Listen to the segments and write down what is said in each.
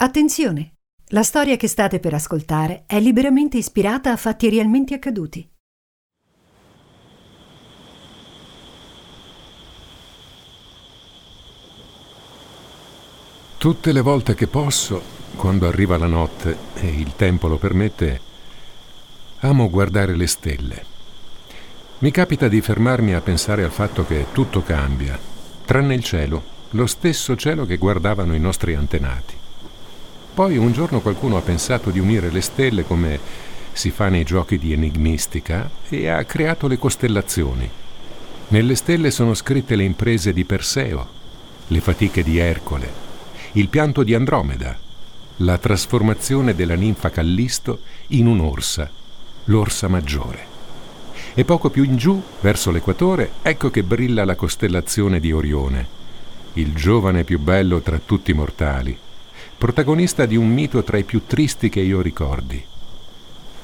Attenzione! La storia che state per ascoltare è liberamente ispirata a fatti realmente accaduti. Tutte le volte che posso, quando arriva la notte e il tempo lo permette, amo guardare le stelle. Mi capita di fermarmi a pensare al fatto che tutto cambia, tranne il cielo, lo stesso cielo che guardavano i nostri antenati. Poi un giorno qualcuno ha pensato di unire le stelle come si fa nei giochi di enigmistica e ha creato le costellazioni. Nelle stelle sono scritte le imprese di Perseo, le fatiche di Ercole, il pianto di Andromeda, la trasformazione della ninfa Callisto in un'orsa, l'orsa maggiore. E poco più in giù, verso l'equatore, ecco che brilla la costellazione di Orione, il giovane più bello tra tutti i mortali, protagonista di un mito tra i più tristi che io ricordi.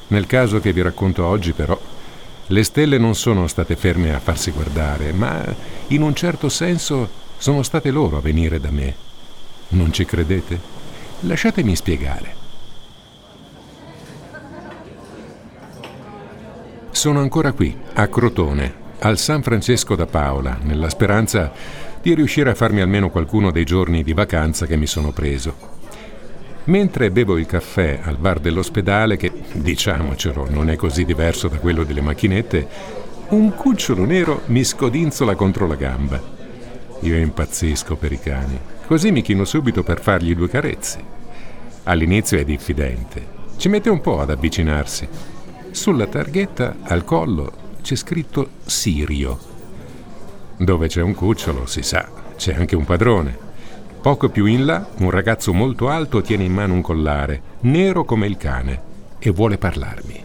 Nel caso che vi racconto oggi, però, le stelle non sono state ferme a farsi guardare, ma in un certo senso sono state loro a venire da me. Non ci credete? Lasciatemi spiegare. Sono ancora qui, a Crotone, al San Francesco da Paola, nella speranza di riuscire a farmi almeno qualcuno dei giorni di vacanza che mi sono preso. Mentre bevo il caffè al bar dell'ospedale, che diciamocelo non è così diverso da quello delle macchinette, un cucciolo nero mi scodinzola contro la gamba. Io impazzisco per i cani, così mi chino subito per fargli due carezze. All'inizio è diffidente, ci mette un po' ad avvicinarsi. Sulla targhetta al collo c'è scritto Sirio. Dove c'è un cucciolo, si sa, c'è anche un padrone. Poco più in là, un ragazzo molto alto tiene in mano un collare, nero come il cane, e vuole parlarmi.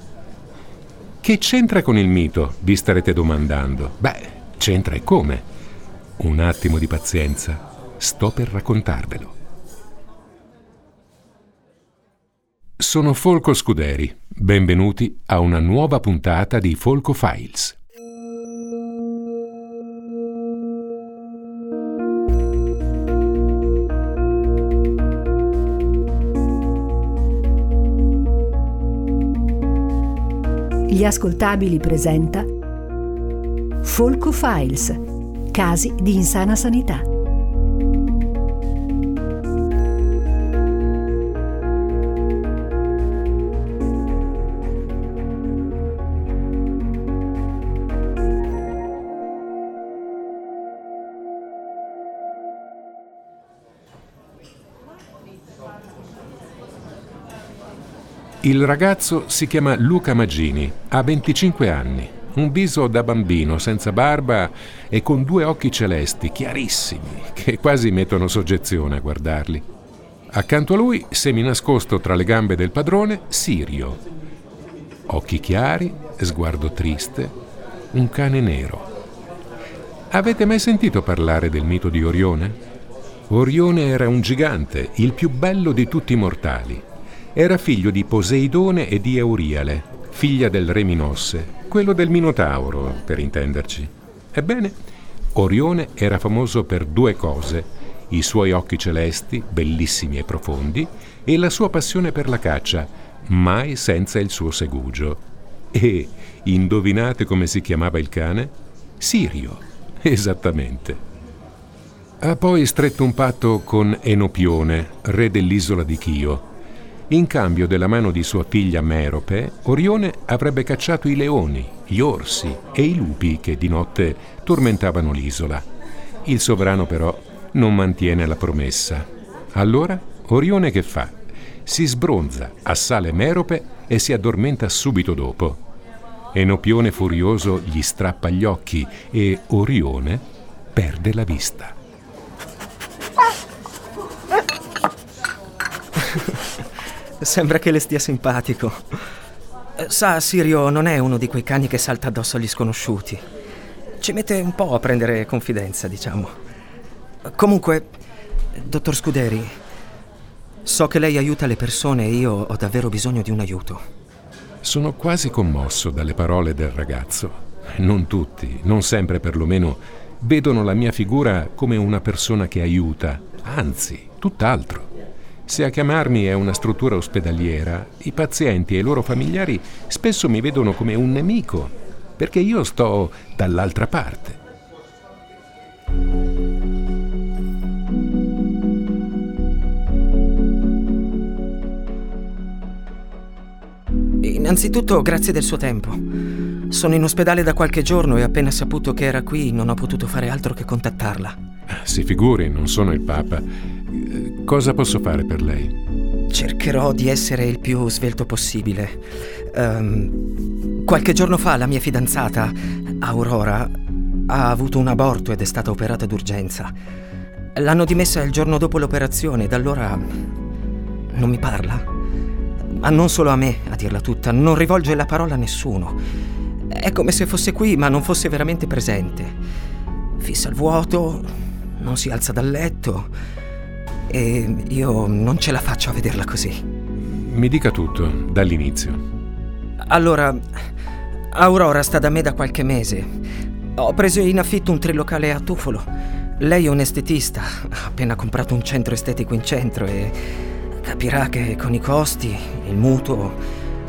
Che c'entra con il mito? Vi starete domandando. Beh, c'entra e come? Un attimo di pazienza, sto per raccontarvelo. Sono Folco Scuderi, benvenuti a una nuova puntata di Folco Files. Gli ascoltabili presenta Folco Files, casi di insana sanità. Il ragazzo si chiama Luca Magini, ha 25 anni, un viso da bambino, senza barba e con due occhi celesti, chiarissimi, che quasi mettono soggezione a guardarli. Accanto a lui, seminascosto tra le gambe del padrone, Sirio. Occhi chiari, sguardo triste, un cane nero. Avete mai sentito parlare del mito di Orione? Orione era un gigante, il più bello di tutti i mortali era figlio di Poseidone e di Euriale, figlia del re Minosse, quello del Minotauro, per intenderci. Ebbene, Orione era famoso per due cose, i suoi occhi celesti, bellissimi e profondi, e la sua passione per la caccia, mai senza il suo segugio. E indovinate come si chiamava il cane? Sirio, esattamente. Ha poi stretto un patto con Enopione, re dell'isola di Chio, in cambio della mano di sua figlia Merope, Orione avrebbe cacciato i leoni, gli orsi e i lupi che di notte tormentavano l'isola. Il sovrano però non mantiene la promessa. Allora Orione che fa? Si sbronza, assale Merope e si addormenta subito dopo. Enopione furioso gli strappa gli occhi e Orione perde la vista. Sembra che le stia simpatico. Eh, sa, Sirio non è uno di quei cani che salta addosso agli sconosciuti. Ci mette un po' a prendere confidenza, diciamo. Comunque, dottor Scuderi, so che lei aiuta le persone e io ho davvero bisogno di un aiuto. Sono quasi commosso dalle parole del ragazzo. Non tutti, non sempre perlomeno, vedono la mia figura come una persona che aiuta, anzi, tutt'altro. Se a chiamarmi è una struttura ospedaliera, i pazienti e i loro familiari spesso mi vedono come un nemico, perché io sto dall'altra parte. Innanzitutto grazie del suo tempo. Sono in ospedale da qualche giorno e appena saputo che era qui non ho potuto fare altro che contattarla. Si figuri, non sono il Papa. Cosa posso fare per lei? Cercherò di essere il più svelto possibile. Um, qualche giorno fa la mia fidanzata, Aurora, ha avuto un aborto ed è stata operata d'urgenza. L'hanno dimessa il giorno dopo l'operazione da allora non mi parla ma non solo a me, a dirla tutta, non rivolge la parola a nessuno. È come se fosse qui, ma non fosse veramente presente. Fissa il vuoto, non si alza dal letto e io non ce la faccio a vederla così. Mi dica tutto, dall'inizio. Allora, Aurora sta da me da qualche mese. Ho preso in affitto un trilocale a Tufolo. Lei è un estetista, ha appena comprato un centro estetico in centro e Capirà che con i costi, il mutuo,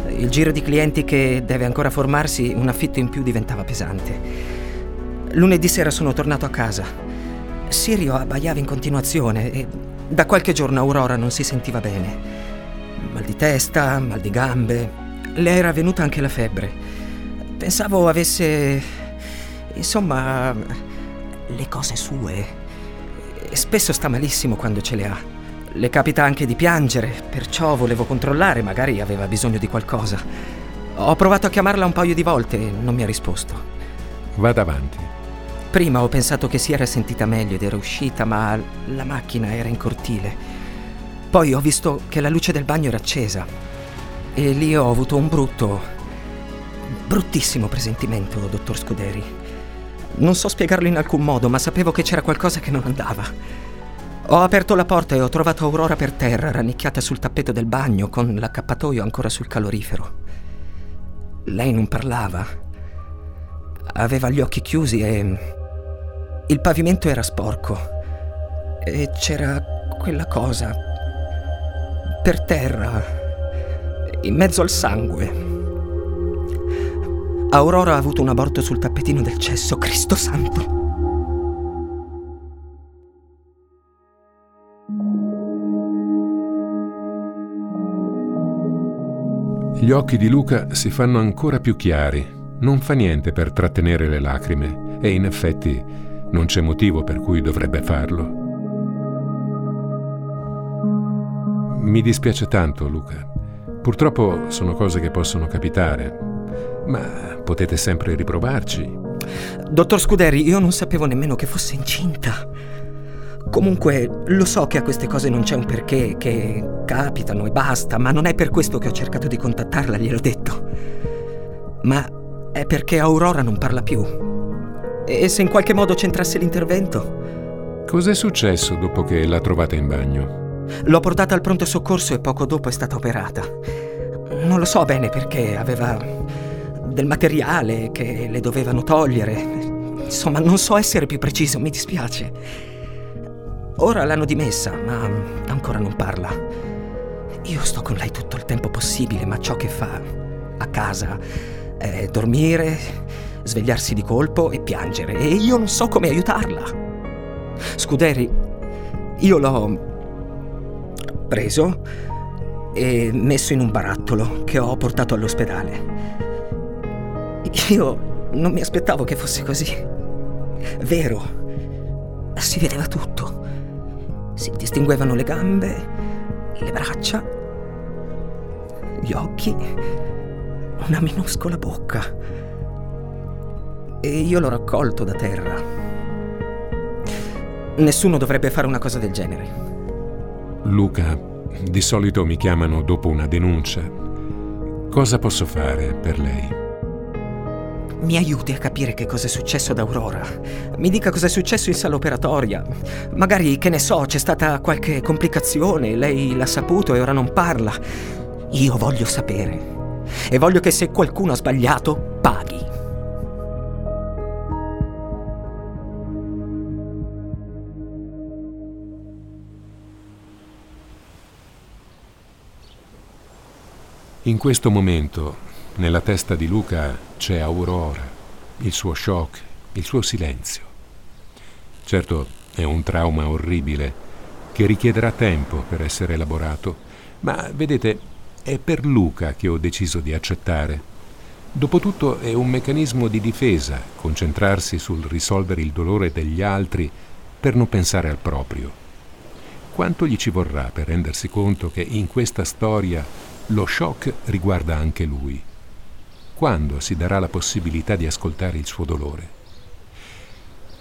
il giro di clienti che deve ancora formarsi, un affitto in più diventava pesante. Lunedì sera sono tornato a casa. Sirio abbaiava in continuazione e da qualche giorno Aurora non si sentiva bene. Mal di testa, mal di gambe. Le era venuta anche la febbre. Pensavo avesse... insomma... le cose sue. Spesso sta malissimo quando ce le ha. Le capita anche di piangere, perciò volevo controllare, magari aveva bisogno di qualcosa. Ho provato a chiamarla un paio di volte e non mi ha risposto. Vada avanti. Prima ho pensato che si era sentita meglio ed era uscita, ma la macchina era in cortile. Poi ho visto che la luce del bagno era accesa. E lì ho avuto un brutto, bruttissimo presentimento, dottor Scuderi. Non so spiegarlo in alcun modo, ma sapevo che c'era qualcosa che non andava. Ho aperto la porta e ho trovato Aurora per terra, rannicchiata sul tappeto del bagno, con l'accappatoio ancora sul calorifero. Lei non parlava. Aveva gli occhi chiusi e... Il pavimento era sporco. E c'era quella cosa. Per terra. In mezzo al sangue. Aurora ha avuto un aborto sul tappetino del cesso, Cristo santo. Gli occhi di Luca si fanno ancora più chiari. Non fa niente per trattenere le lacrime e in effetti non c'è motivo per cui dovrebbe farlo. Mi dispiace tanto, Luca. Purtroppo sono cose che possono capitare, ma potete sempre riprovarci. Dottor Scuderi, io non sapevo nemmeno che fosse incinta. Comunque, lo so che a queste cose non c'è un perché, che capitano e basta, ma non è per questo che ho cercato di contattarla, gliel'ho detto. Ma è perché Aurora non parla più. E se in qualche modo c'entrasse l'intervento? Cos'è successo dopo che l'ha trovata in bagno? L'ho portata al pronto soccorso e poco dopo è stata operata. Non lo so bene perché aveva del materiale che le dovevano togliere. Insomma, non so essere più preciso, mi dispiace. Ora l'hanno dimessa, ma ancora non parla. Io sto con lei tutto il tempo possibile, ma ciò che fa a casa è dormire, svegliarsi di colpo e piangere, e io non so come aiutarla. Scuderi, io l'ho preso e messo in un barattolo che ho portato all'ospedale. Io non mi aspettavo che fosse così. Vero, si vedeva tutto. Si distinguevano le gambe, le braccia, gli occhi, una minuscola bocca. E io l'ho raccolto da terra. Nessuno dovrebbe fare una cosa del genere. Luca, di solito mi chiamano dopo una denuncia. Cosa posso fare per lei? Mi aiuti a capire che cosa è successo ad Aurora. Mi dica cosa è successo in sala operatoria. Magari, che ne so, c'è stata qualche complicazione, lei l'ha saputo e ora non parla. Io voglio sapere. E voglio che se qualcuno ha sbagliato, In questo momento, nella testa di Luca c'è Aurora, il suo shock, il suo silenzio. Certo, è un trauma orribile che richiederà tempo per essere elaborato, ma vedete, è per Luca che ho deciso di accettare. Dopotutto è un meccanismo di difesa concentrarsi sul risolvere il dolore degli altri per non pensare al proprio. Quanto gli ci vorrà per rendersi conto che in questa storia lo shock riguarda anche lui? Quando si darà la possibilità di ascoltare il suo dolore?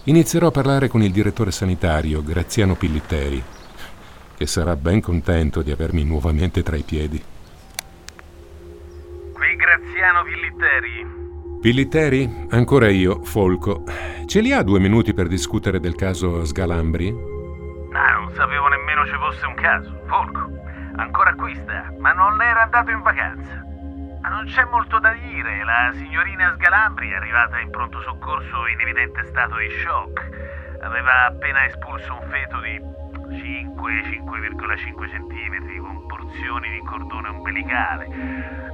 Inizierò a parlare con il direttore sanitario, Graziano Pillitteri, che sarà ben contento di avermi nuovamente tra i piedi. Qui Graziano Pillitteri. Pillitteri? Ancora io, Folco. Ce li ha due minuti per discutere del caso Sgalambri? Ah, non sapevo nemmeno ci fosse un caso. Folco, ancora qui sta, ma non era andato in vacanza. Ma non c'è molto da dire, la signorina Sgalambri è arrivata in pronto soccorso in evidente stato di shock. Aveva appena espulso un feto di 5-5,5 cm con porzioni di cordone umbilicale.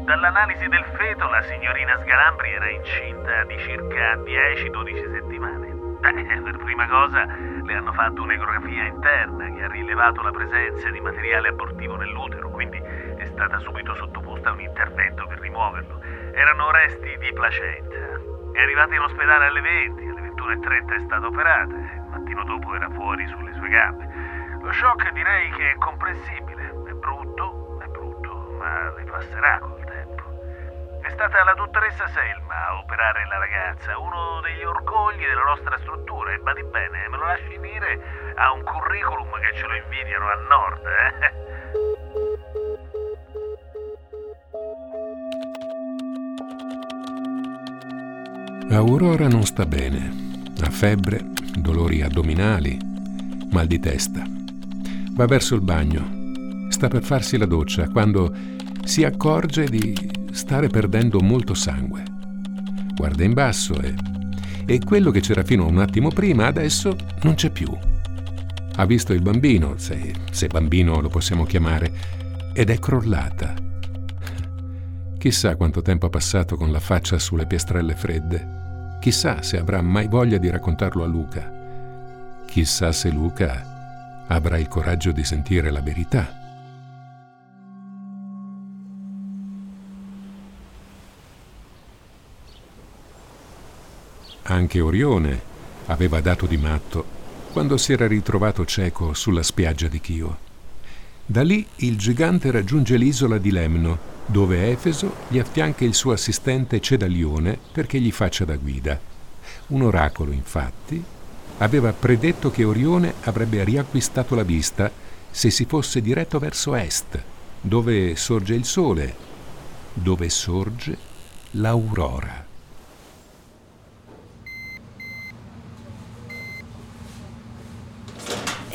Dall'analisi del feto la signorina Sgalambri era incinta di circa 10-12 settimane. Beh, per prima cosa le hanno fatto un'ecografia interna che ha rilevato la presenza di materiale abortivo nell'utero, quindi è stata subito sottoposta a un intervento per rimuoverlo. Erano resti di placenta. È arrivata in ospedale alle 20, alle 21.30 è stata operata, il mattino dopo era fuori sulle sue gambe. Lo shock direi che è comprensibile, è brutto, è brutto, ma le passerà col. È stata la dottoressa Selma a operare la ragazza, uno degli orgogli della nostra struttura e badi bene, me lo lasci dire, ha un curriculum che ce lo invidiano a nord, eh? Aurora non sta bene. Ha febbre, dolori addominali, mal di testa. Va verso il bagno. Sta per farsi la doccia quando si accorge di stare perdendo molto sangue. Guarda in basso e, e quello che c'era fino a un attimo prima adesso non c'è più. Ha visto il bambino, se, se bambino lo possiamo chiamare, ed è crollata. Chissà quanto tempo ha passato con la faccia sulle piastrelle fredde. Chissà se avrà mai voglia di raccontarlo a Luca. Chissà se Luca avrà il coraggio di sentire la verità. Anche Orione aveva dato di matto quando si era ritrovato cieco sulla spiaggia di Chio. Da lì il gigante raggiunge l'isola di Lemno, dove Efeso gli affianca il suo assistente Cedalione perché gli faccia da guida. Un oracolo, infatti, aveva predetto che Orione avrebbe riacquistato la vista se si fosse diretto verso est, dove sorge il sole, dove sorge l'aurora.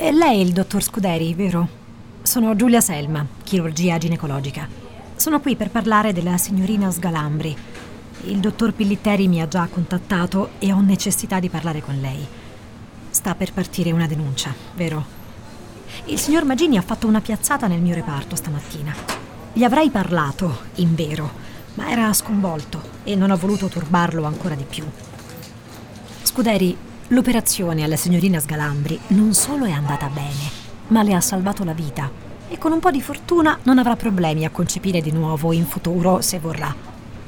E lei è il dottor Scuderi, vero? Sono Giulia Selma, chirurgia ginecologica. Sono qui per parlare della signorina Sgalambri. Il dottor Pillitteri mi ha già contattato e ho necessità di parlare con lei. Sta per partire una denuncia, vero? Il signor Magini ha fatto una piazzata nel mio reparto stamattina. Gli avrei parlato, in vero, ma era sconvolto e non ho voluto turbarlo ancora di più. Scuderi, l'operazione alla signorina Sgalambri non solo è andata bene, ma le ha salvato la vita e con un po' di fortuna non avrà problemi a concepire di nuovo in futuro se vorrà.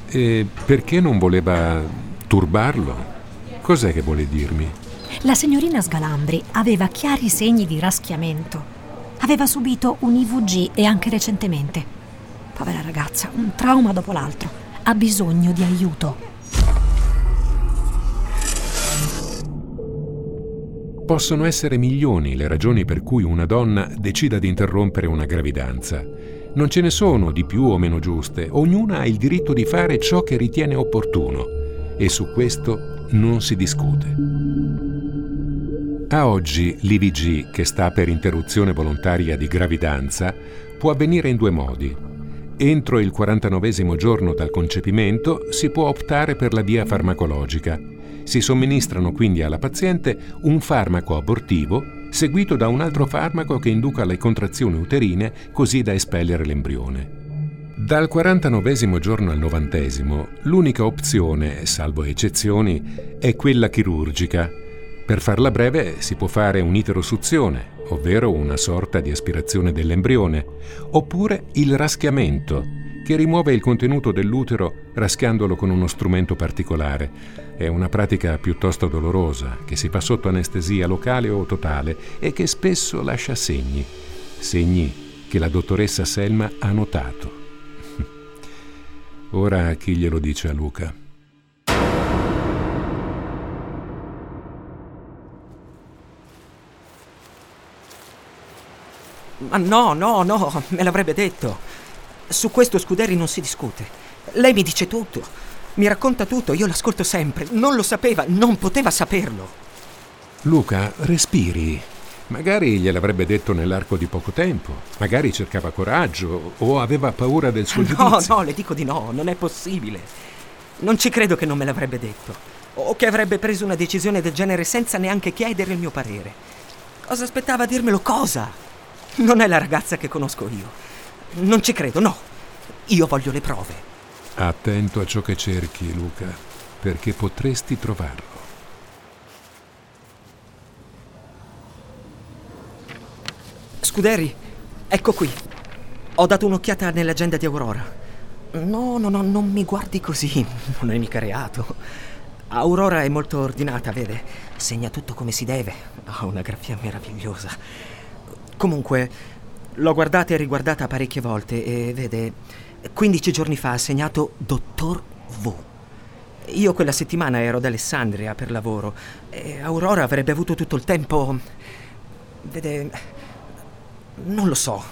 E perché non voleva turbarlo? Cos'è che vuole dirmi? La signorina Sgalambri aveva chiari segni di raschiamento. Aveva subito un IVG e anche recentemente. Povera ragazza, un trauma dopo l'altro. Ha bisogno di aiuto. Possono essere milioni le ragioni per cui una donna decida di interrompere una gravidanza. Non ce ne sono di più o meno giuste, ognuna ha il diritto di fare ciò che ritiene opportuno e su questo non si discute. A oggi l'IVG, che sta per interruzione volontaria di gravidanza, può avvenire in due modi. Entro il 49 giorno dal concepimento si può optare per la via farmacologica. Si somministrano quindi alla paziente un farmaco abortivo seguito da un altro farmaco che induca le contrazioni uterine così da espellere l'embrione. Dal 49 giorno al 90, l'unica opzione, salvo eccezioni, è quella chirurgica. Per farla breve si può fare un'iterosuzione, ovvero una sorta di aspirazione dell'embrione, oppure il raschiamento, che rimuove il contenuto dell'utero raschiandolo con uno strumento particolare. È una pratica piuttosto dolorosa, che si fa sotto anestesia locale o totale e che spesso lascia segni, segni che la dottoressa Selma ha notato. Ora chi glielo dice a Luca? Ma no, no, no, me l'avrebbe detto. Su questo Scuderi non si discute. Lei mi dice tutto. Mi racconta tutto, io l'ascolto sempre. Non lo sapeva, non poteva saperlo. Luca, respiri. Magari gliel'avrebbe detto nell'arco di poco tempo, magari cercava coraggio o aveva paura del suo no, giudizio. No, le dico di no, non è possibile. Non ci credo che non me l'avrebbe detto. O che avrebbe preso una decisione del genere senza neanche chiedere il mio parere. Cosa aspettava a dirmelo? Cosa? Non è la ragazza che conosco io. Non ci credo, no. Io voglio le prove. Attento a ciò che cerchi, Luca, perché potresti trovarlo. Scuderi, ecco qui. Ho dato un'occhiata nell'agenda di Aurora. No, no, no, non mi guardi così. Non è mica reato. Aurora è molto ordinata, vede? Segna tutto come si deve. Ha una grafia meravigliosa. Comunque, l'ho guardata e riguardata parecchie volte e vede, 15 giorni fa ha segnato Dottor V. Io quella settimana ero ad Alessandria per lavoro e Aurora avrebbe avuto tutto il tempo. Vede, non lo so.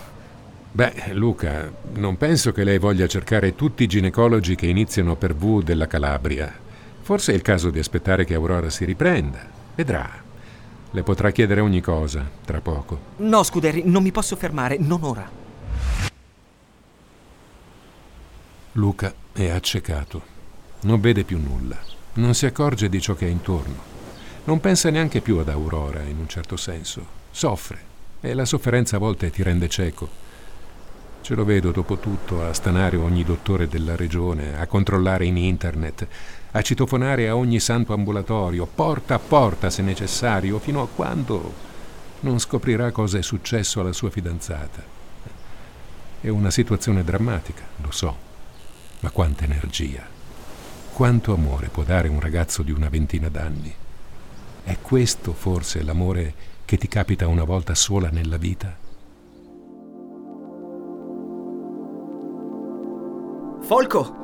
Beh, Luca, non penso che lei voglia cercare tutti i ginecologi che iniziano per V della Calabria. Forse è il caso di aspettare che Aurora si riprenda. Vedrà. Le potrà chiedere ogni cosa, tra poco. No, Scuderi, non mi posso fermare, non ora. Luca è accecato. Non vede più nulla. Non si accorge di ciò che è intorno. Non pensa neanche più ad Aurora, in un certo senso. Soffre. E la sofferenza a volte ti rende cieco. Ce lo vedo dopo tutto a stanare ogni dottore della regione, a controllare in internet, a citofonare a ogni santo ambulatorio, porta a porta se necessario, fino a quando non scoprirà cosa è successo alla sua fidanzata. È una situazione drammatica, lo so, ma quanta energia, quanto amore può dare un ragazzo di una ventina d'anni. È questo forse l'amore che ti capita una volta sola nella vita? Folco!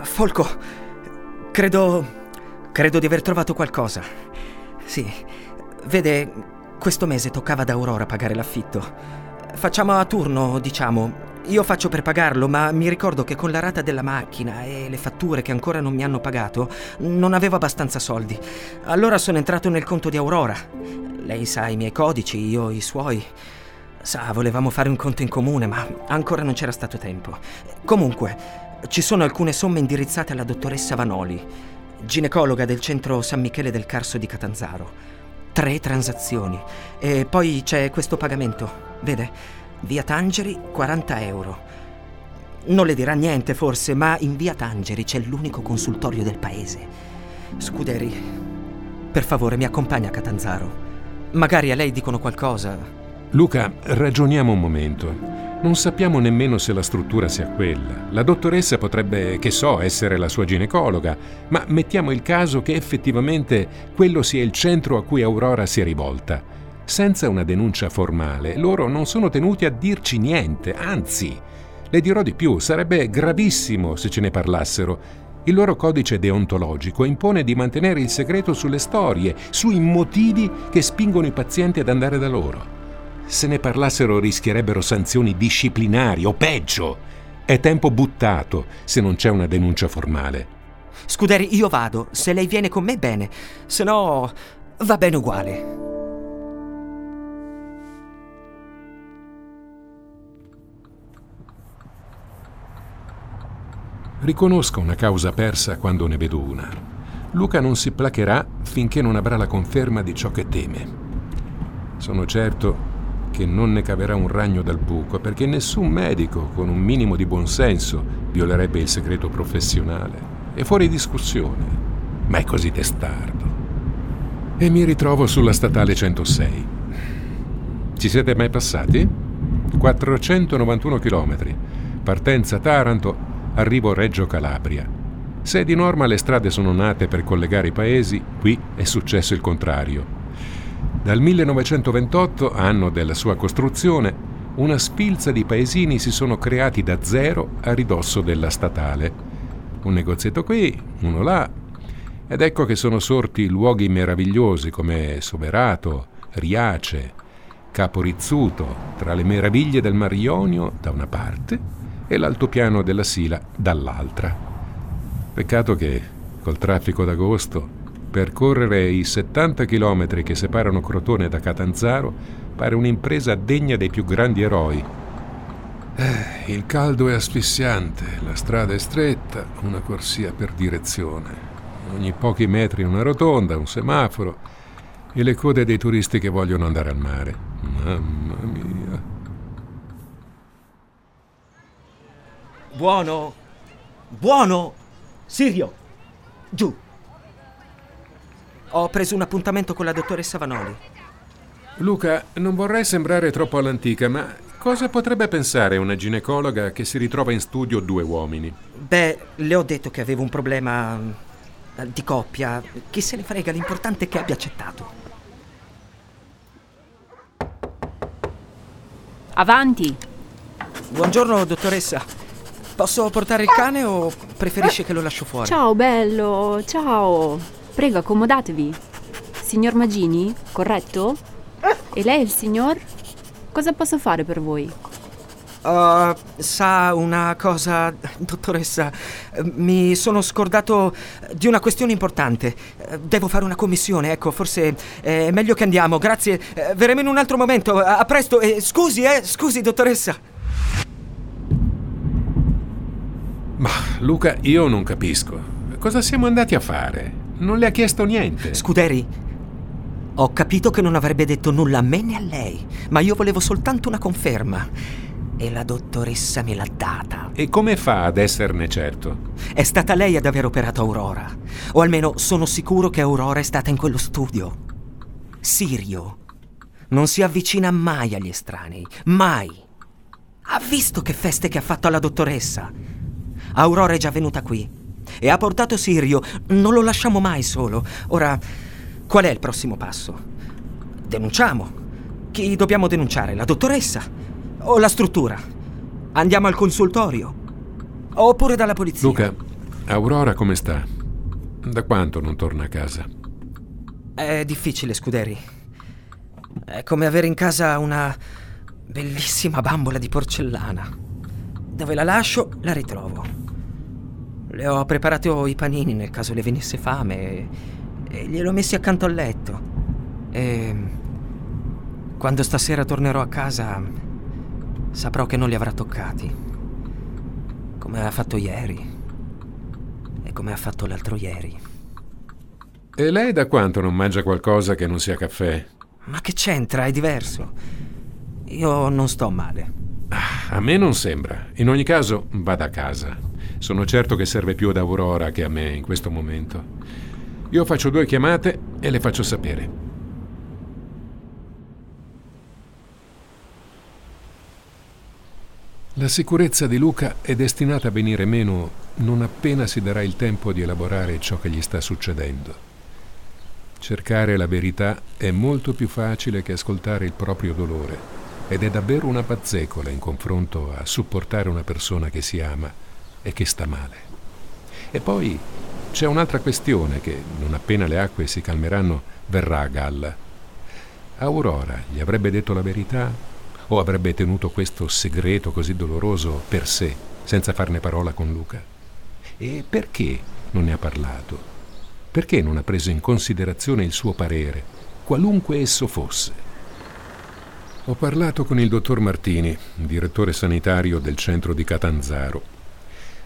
Folco, credo. credo di aver trovato qualcosa. Sì, vede, questo mese toccava ad Aurora pagare l'affitto. Facciamo a turno, diciamo. Io faccio per pagarlo, ma mi ricordo che con la rata della macchina e le fatture che ancora non mi hanno pagato, non avevo abbastanza soldi. Allora sono entrato nel conto di Aurora. Lei sa i miei codici, io i suoi. Sa, volevamo fare un conto in comune, ma ancora non c'era stato tempo. Comunque, ci sono alcune somme indirizzate alla dottoressa Vanoli, ginecologa del centro San Michele del Carso di Catanzaro. Tre transazioni. E poi c'è questo pagamento, vede? Via Tangeri 40 euro. Non le dirà niente forse, ma in via Tangeri c'è l'unico consultorio del paese. Scuderi, per favore mi accompagna a Catanzaro. Magari a lei dicono qualcosa. Luca, ragioniamo un momento. Non sappiamo nemmeno se la struttura sia quella. La dottoressa potrebbe, che so, essere la sua ginecologa, ma mettiamo il caso che effettivamente quello sia il centro a cui Aurora si è rivolta. Senza una denuncia formale, loro non sono tenuti a dirci niente, anzi, le dirò di più, sarebbe gravissimo se ce ne parlassero. Il loro codice deontologico impone di mantenere il segreto sulle storie, sui motivi che spingono i pazienti ad andare da loro. Se ne parlassero rischierebbero sanzioni disciplinari o peggio. È tempo buttato se non c'è una denuncia formale. Scuderi, io vado. Se lei viene con me, bene. Se no, va bene uguale. Riconosco una causa persa quando ne vedo una. Luca non si placherà finché non avrà la conferma di ciò che teme. Sono certo che non ne caverà un ragno dal buco, perché nessun medico con un minimo di buonsenso violerebbe il segreto professionale. È fuori discussione, ma è così testardo. E mi ritrovo sulla statale 106. Ci siete mai passati? 491 km. Partenza Taranto, arrivo Reggio Calabria. Se di norma le strade sono nate per collegare i paesi, qui è successo il contrario. Dal 1928, anno della sua costruzione, una spilza di paesini si sono creati da zero a ridosso della statale. Un negozietto qui, uno là, ed ecco che sono sorti luoghi meravigliosi come Soverato, Riace, Capo Rizzuto, tra le meraviglie del Mar Ionio da una parte e l'altopiano della Sila dall'altra. Peccato che, col traffico d'agosto, Percorrere i 70 chilometri che separano Crotone da Catanzaro pare un'impresa degna dei più grandi eroi. Eh, il caldo è asfissiante, la strada è stretta, una corsia per direzione. Ogni pochi metri una rotonda, un semaforo e le code dei turisti che vogliono andare al mare. Mamma mia. Buono! Buono! Sirio! Giù! Ho preso un appuntamento con la dottoressa Vanoli. Luca, non vorrei sembrare troppo all'antica, ma cosa potrebbe pensare una ginecologa che si ritrova in studio due uomini? Beh, le ho detto che avevo un problema eh, di coppia. Chi se ne frega, l'importante è che abbia accettato. Avanti. Buongiorno, dottoressa. Posso portare il cane o preferisce che lo lascio fuori? Ciao bello, ciao. Prego, accomodatevi. Signor Magini, corretto? E lei il signor? Cosa posso fare per voi? Uh, sa una cosa, dottoressa, mi sono scordato di una questione importante. Devo fare una commissione, ecco, forse è meglio che andiamo. Grazie, verremo in un altro momento. A presto e scusi, eh, scusi, dottoressa. Ma Luca, io non capisco. Cosa siamo andati a fare? Non le ha chiesto niente. Scuderi, ho capito che non avrebbe detto nulla a me né a lei, ma io volevo soltanto una conferma. E la dottoressa me l'ha data. E come fa ad esserne certo? È stata lei ad aver operato Aurora. O almeno sono sicuro che Aurora è stata in quello studio. Sirio non si avvicina mai agli estranei. Mai. Ha visto che feste che ha fatto alla dottoressa. Aurora è già venuta qui e ha portato Sirio. Non lo lasciamo mai solo. Ora, qual è il prossimo passo? Denunciamo. Chi dobbiamo denunciare? La dottoressa? O la struttura? Andiamo al consultorio? Oppure dalla polizia? Luca, Aurora come sta? Da quanto non torna a casa? È difficile, Scuderi. È come avere in casa una bellissima bambola di porcellana. Dove la lascio, la ritrovo. Le ho preparato i panini nel caso le venisse fame e, e gliel'ho messi accanto al letto. E quando stasera tornerò a casa saprò che non li avrà toccati. Come ha fatto ieri e come ha fatto l'altro ieri. E lei da quanto non mangia qualcosa che non sia caffè? Ma che c'entra? È diverso. Io non sto male. Ah, a me non sembra. In ogni caso, vada a casa. Sono certo che serve più ad Aurora che a me in questo momento. Io faccio due chiamate e le faccio sapere. La sicurezza di Luca è destinata a venire meno non appena si darà il tempo di elaborare ciò che gli sta succedendo. Cercare la verità è molto più facile che ascoltare il proprio dolore ed è davvero una pazzecola in confronto a supportare una persona che si ama e che sta male. E poi c'è un'altra questione che, non appena le acque si calmeranno, verrà a galla. Aurora gli avrebbe detto la verità o avrebbe tenuto questo segreto così doloroso per sé, senza farne parola con Luca? E perché non ne ha parlato? Perché non ha preso in considerazione il suo parere, qualunque esso fosse? Ho parlato con il dottor Martini, direttore sanitario del centro di Catanzaro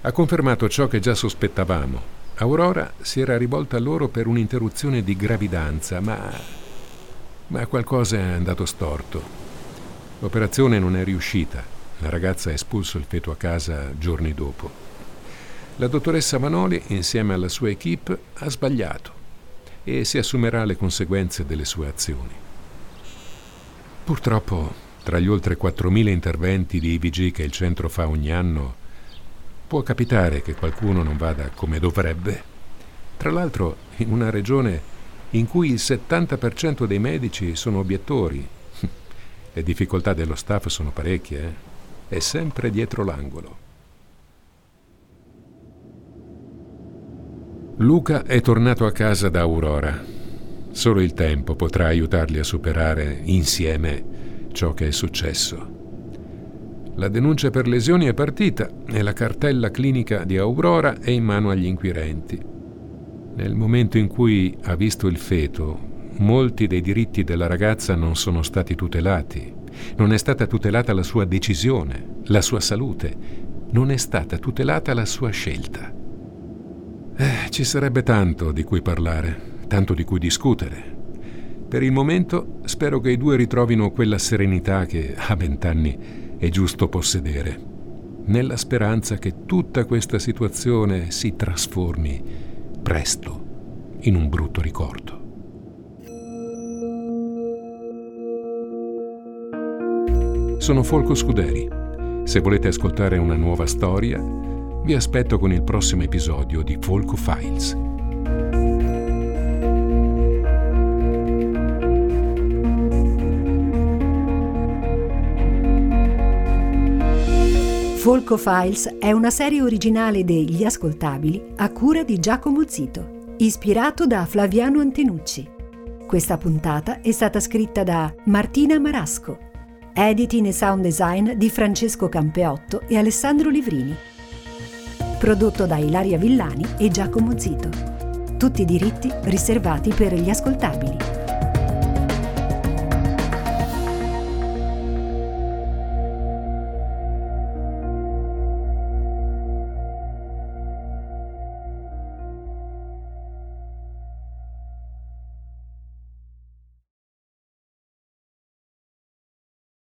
ha confermato ciò che già sospettavamo. Aurora si era rivolta a loro per un'interruzione di gravidanza, ma... ma qualcosa è andato storto. L'operazione non è riuscita. La ragazza ha espulso il feto a casa giorni dopo. La dottoressa Manoli, insieme alla sua equip, ha sbagliato e si assumerà le conseguenze delle sue azioni. Purtroppo, tra gli oltre 4.000 interventi di IVG che il centro fa ogni anno, può capitare che qualcuno non vada come dovrebbe. Tra l'altro, in una regione in cui il 70% dei medici sono obiettori. Le difficoltà dello staff sono parecchie, eh? È sempre dietro l'angolo. Luca è tornato a casa da Aurora. Solo il tempo potrà aiutarli a superare insieme ciò che è successo. La denuncia per lesioni è partita e la cartella clinica di Aurora è in mano agli inquirenti. Nel momento in cui ha visto il feto, molti dei diritti della ragazza non sono stati tutelati. Non è stata tutelata la sua decisione, la sua salute, non è stata tutelata la sua scelta. Eh, ci sarebbe tanto di cui parlare, tanto di cui discutere. Per il momento spero che i due ritrovino quella serenità che a vent'anni è giusto possedere, nella speranza che tutta questa situazione si trasformi presto in un brutto ricordo. Sono Folco Scuderi. Se volete ascoltare una nuova storia, vi aspetto con il prossimo episodio di Folco Files. Folco Files è una serie originale degli Ascoltabili a cura di Giacomo Zito, ispirato da Flaviano Antenucci. Questa puntata è stata scritta da Martina Marasco, editing e sound design di Francesco Campeotto e Alessandro Livrini. Prodotto da Ilaria Villani e Giacomo Zito. Tutti i diritti riservati per gli ascoltabili.